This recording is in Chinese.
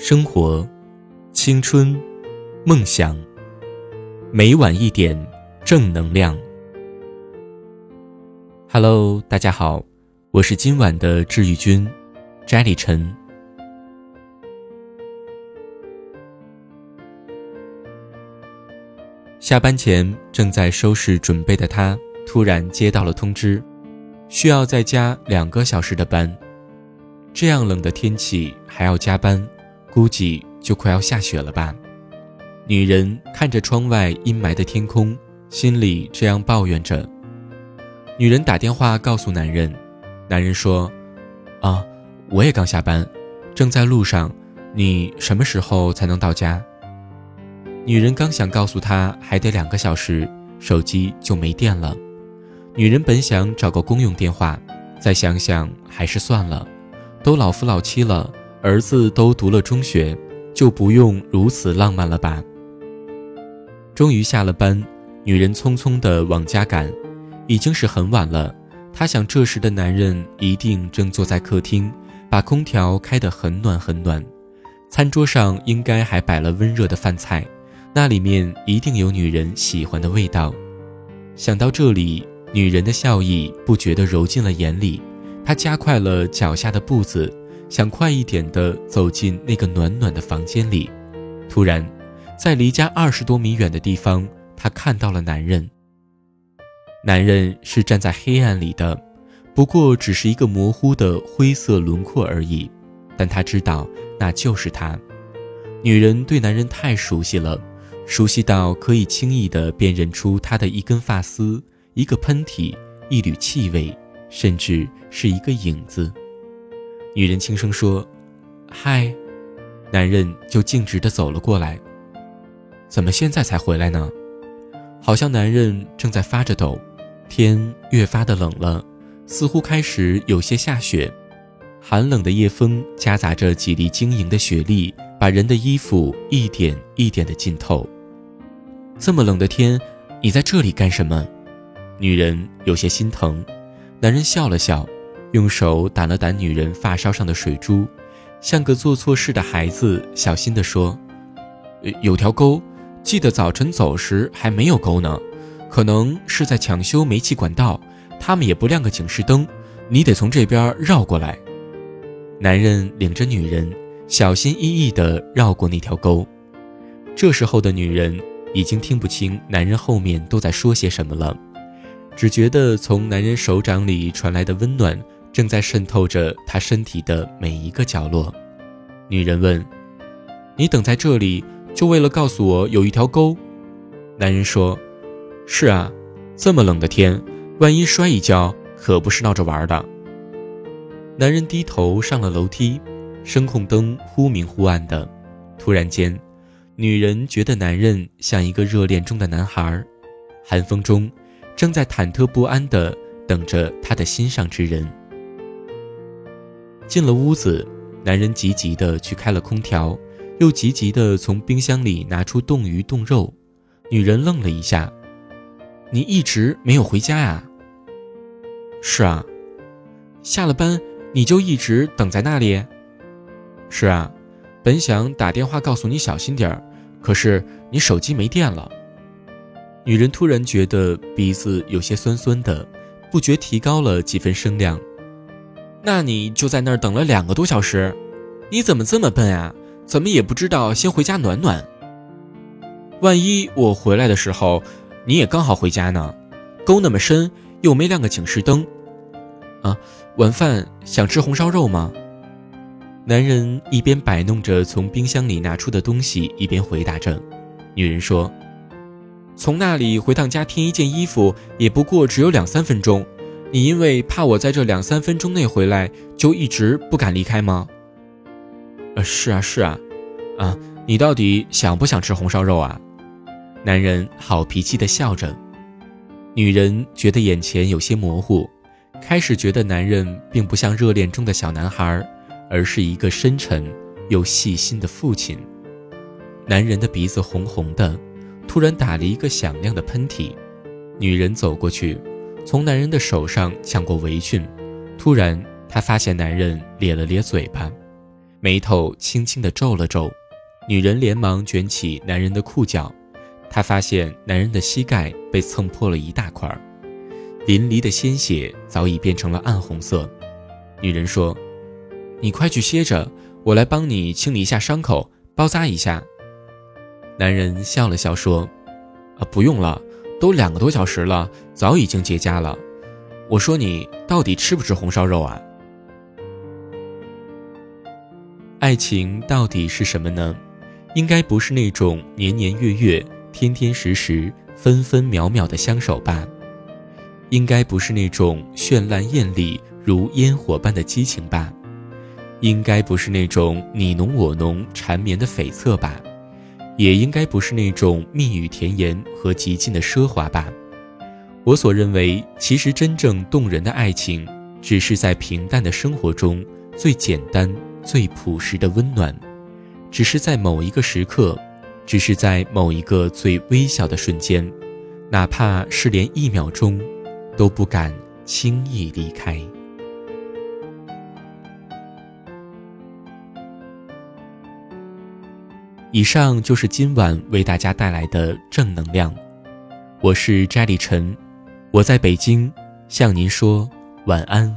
生活、青春、梦想，每晚一点正能量。Hello，大家好，我是今晚的治愈君，摘里晨。下班前正在收拾准备的他，突然接到了通知，需要再加两个小时的班。这样冷的天气还要加班。估计就快要下雪了吧？女人看着窗外阴霾的天空，心里这样抱怨着。女人打电话告诉男人，男人说：“啊，我也刚下班，正在路上。你什么时候才能到家？”女人刚想告诉他还得两个小时，手机就没电了。女人本想找个公用电话，再想想还是算了，都老夫老妻了。儿子都读了中学，就不用如此浪漫了吧？终于下了班，女人匆匆地往家赶，已经是很晚了。她想，这时的男人一定正坐在客厅，把空调开得很暖很暖，餐桌上应该还摆了温热的饭菜，那里面一定有女人喜欢的味道。想到这里，女人的笑意不觉地揉进了眼里，她加快了脚下的步子。想快一点的走进那个暖暖的房间里，突然，在离家二十多米远的地方，他看到了男人。男人是站在黑暗里的，不过只是一个模糊的灰色轮廓而已，但他知道那就是他。女人对男人太熟悉了，熟悉到可以轻易的辨认出他的一根发丝、一个喷嚏、一缕气味，甚至是一个影子。女人轻声说：“嗨。”男人就径直的走了过来。怎么现在才回来呢？好像男人正在发着抖。天越发的冷了，似乎开始有些下雪。寒冷的夜风夹杂着几粒晶莹的雪粒，把人的衣服一点一点的浸透。这么冷的天，你在这里干什么？女人有些心疼。男人笑了笑。用手掸了掸女人发梢上的水珠，像个做错事的孩子，小心地说：“有条沟，记得早晨走时还没有沟呢，可能是在抢修煤气管道，他们也不亮个警示灯，你得从这边绕过来。”男人领着女人小心翼翼地绕过那条沟。这时候的女人已经听不清男人后面都在说些什么了，只觉得从男人手掌里传来的温暖。正在渗透着他身体的每一个角落。女人问：“你等在这里，就为了告诉我有一条沟？”男人说：“是啊，这么冷的天，万一摔一跤，可不是闹着玩的。”男人低头上了楼梯，声控灯忽明忽暗的。突然间，女人觉得男人像一个热恋中的男孩，寒风中，正在忐忑不安的等着他的心上之人。进了屋子，男人急急地去开了空调，又急急地从冰箱里拿出冻鱼冻肉。女人愣了一下：“你一直没有回家呀？”“是啊。”“下了班你就一直等在那里？”“是啊。”“本想打电话告诉你小心点儿，可是你手机没电了。”女人突然觉得鼻子有些酸酸的，不觉提高了几分声量。那你就在那儿等了两个多小时，你怎么这么笨啊？怎么也不知道先回家暖暖？万一我回来的时候，你也刚好回家呢？沟那么深，又没亮个警示灯。啊，晚饭想吃红烧肉吗？男人一边摆弄着从冰箱里拿出的东西，一边回答着。女人说：“从那里回趟家添一件衣服，也不过只有两三分钟。”你因为怕我在这两三分钟内回来，就一直不敢离开吗？呃，是啊，是啊，啊，你到底想不想吃红烧肉啊？男人好脾气的笑着，女人觉得眼前有些模糊，开始觉得男人并不像热恋中的小男孩，而是一个深沉又细心的父亲。男人的鼻子红红的，突然打了一个响亮的喷嚏，女人走过去。从男人的手上抢过围裙，突然，她发现男人咧了咧嘴巴。眉头轻轻地皱了皱。女人连忙卷起男人的裤脚，她发现男人的膝盖被蹭破了一大块，淋漓的鲜血早已变成了暗红色。女人说：“你快去歇着，我来帮你清理一下伤口，包扎一下。”男人笑了笑说：“啊，不用了，都两个多小时了，早已经结痂了。我说你到底吃不吃红烧肉啊？”爱情到底是什么呢？应该不是那种年年月月、天天时时、分分秒秒的相守吧？应该不是那种绚烂艳丽如烟火般的激情吧？应该不是那种你侬我侬、缠绵的悱恻吧？也应该不是那种蜜语甜言和极尽的奢华吧？我所认为，其实真正动人的爱情，只是在平淡的生活中最简单、最朴实的温暖。只是在某一个时刻，只是在某一个最微小的瞬间，哪怕是连一秒钟，都不敢轻易离开。以上就是今晚为大家带来的正能量。我是摘里晨，我在北京向您说晚安。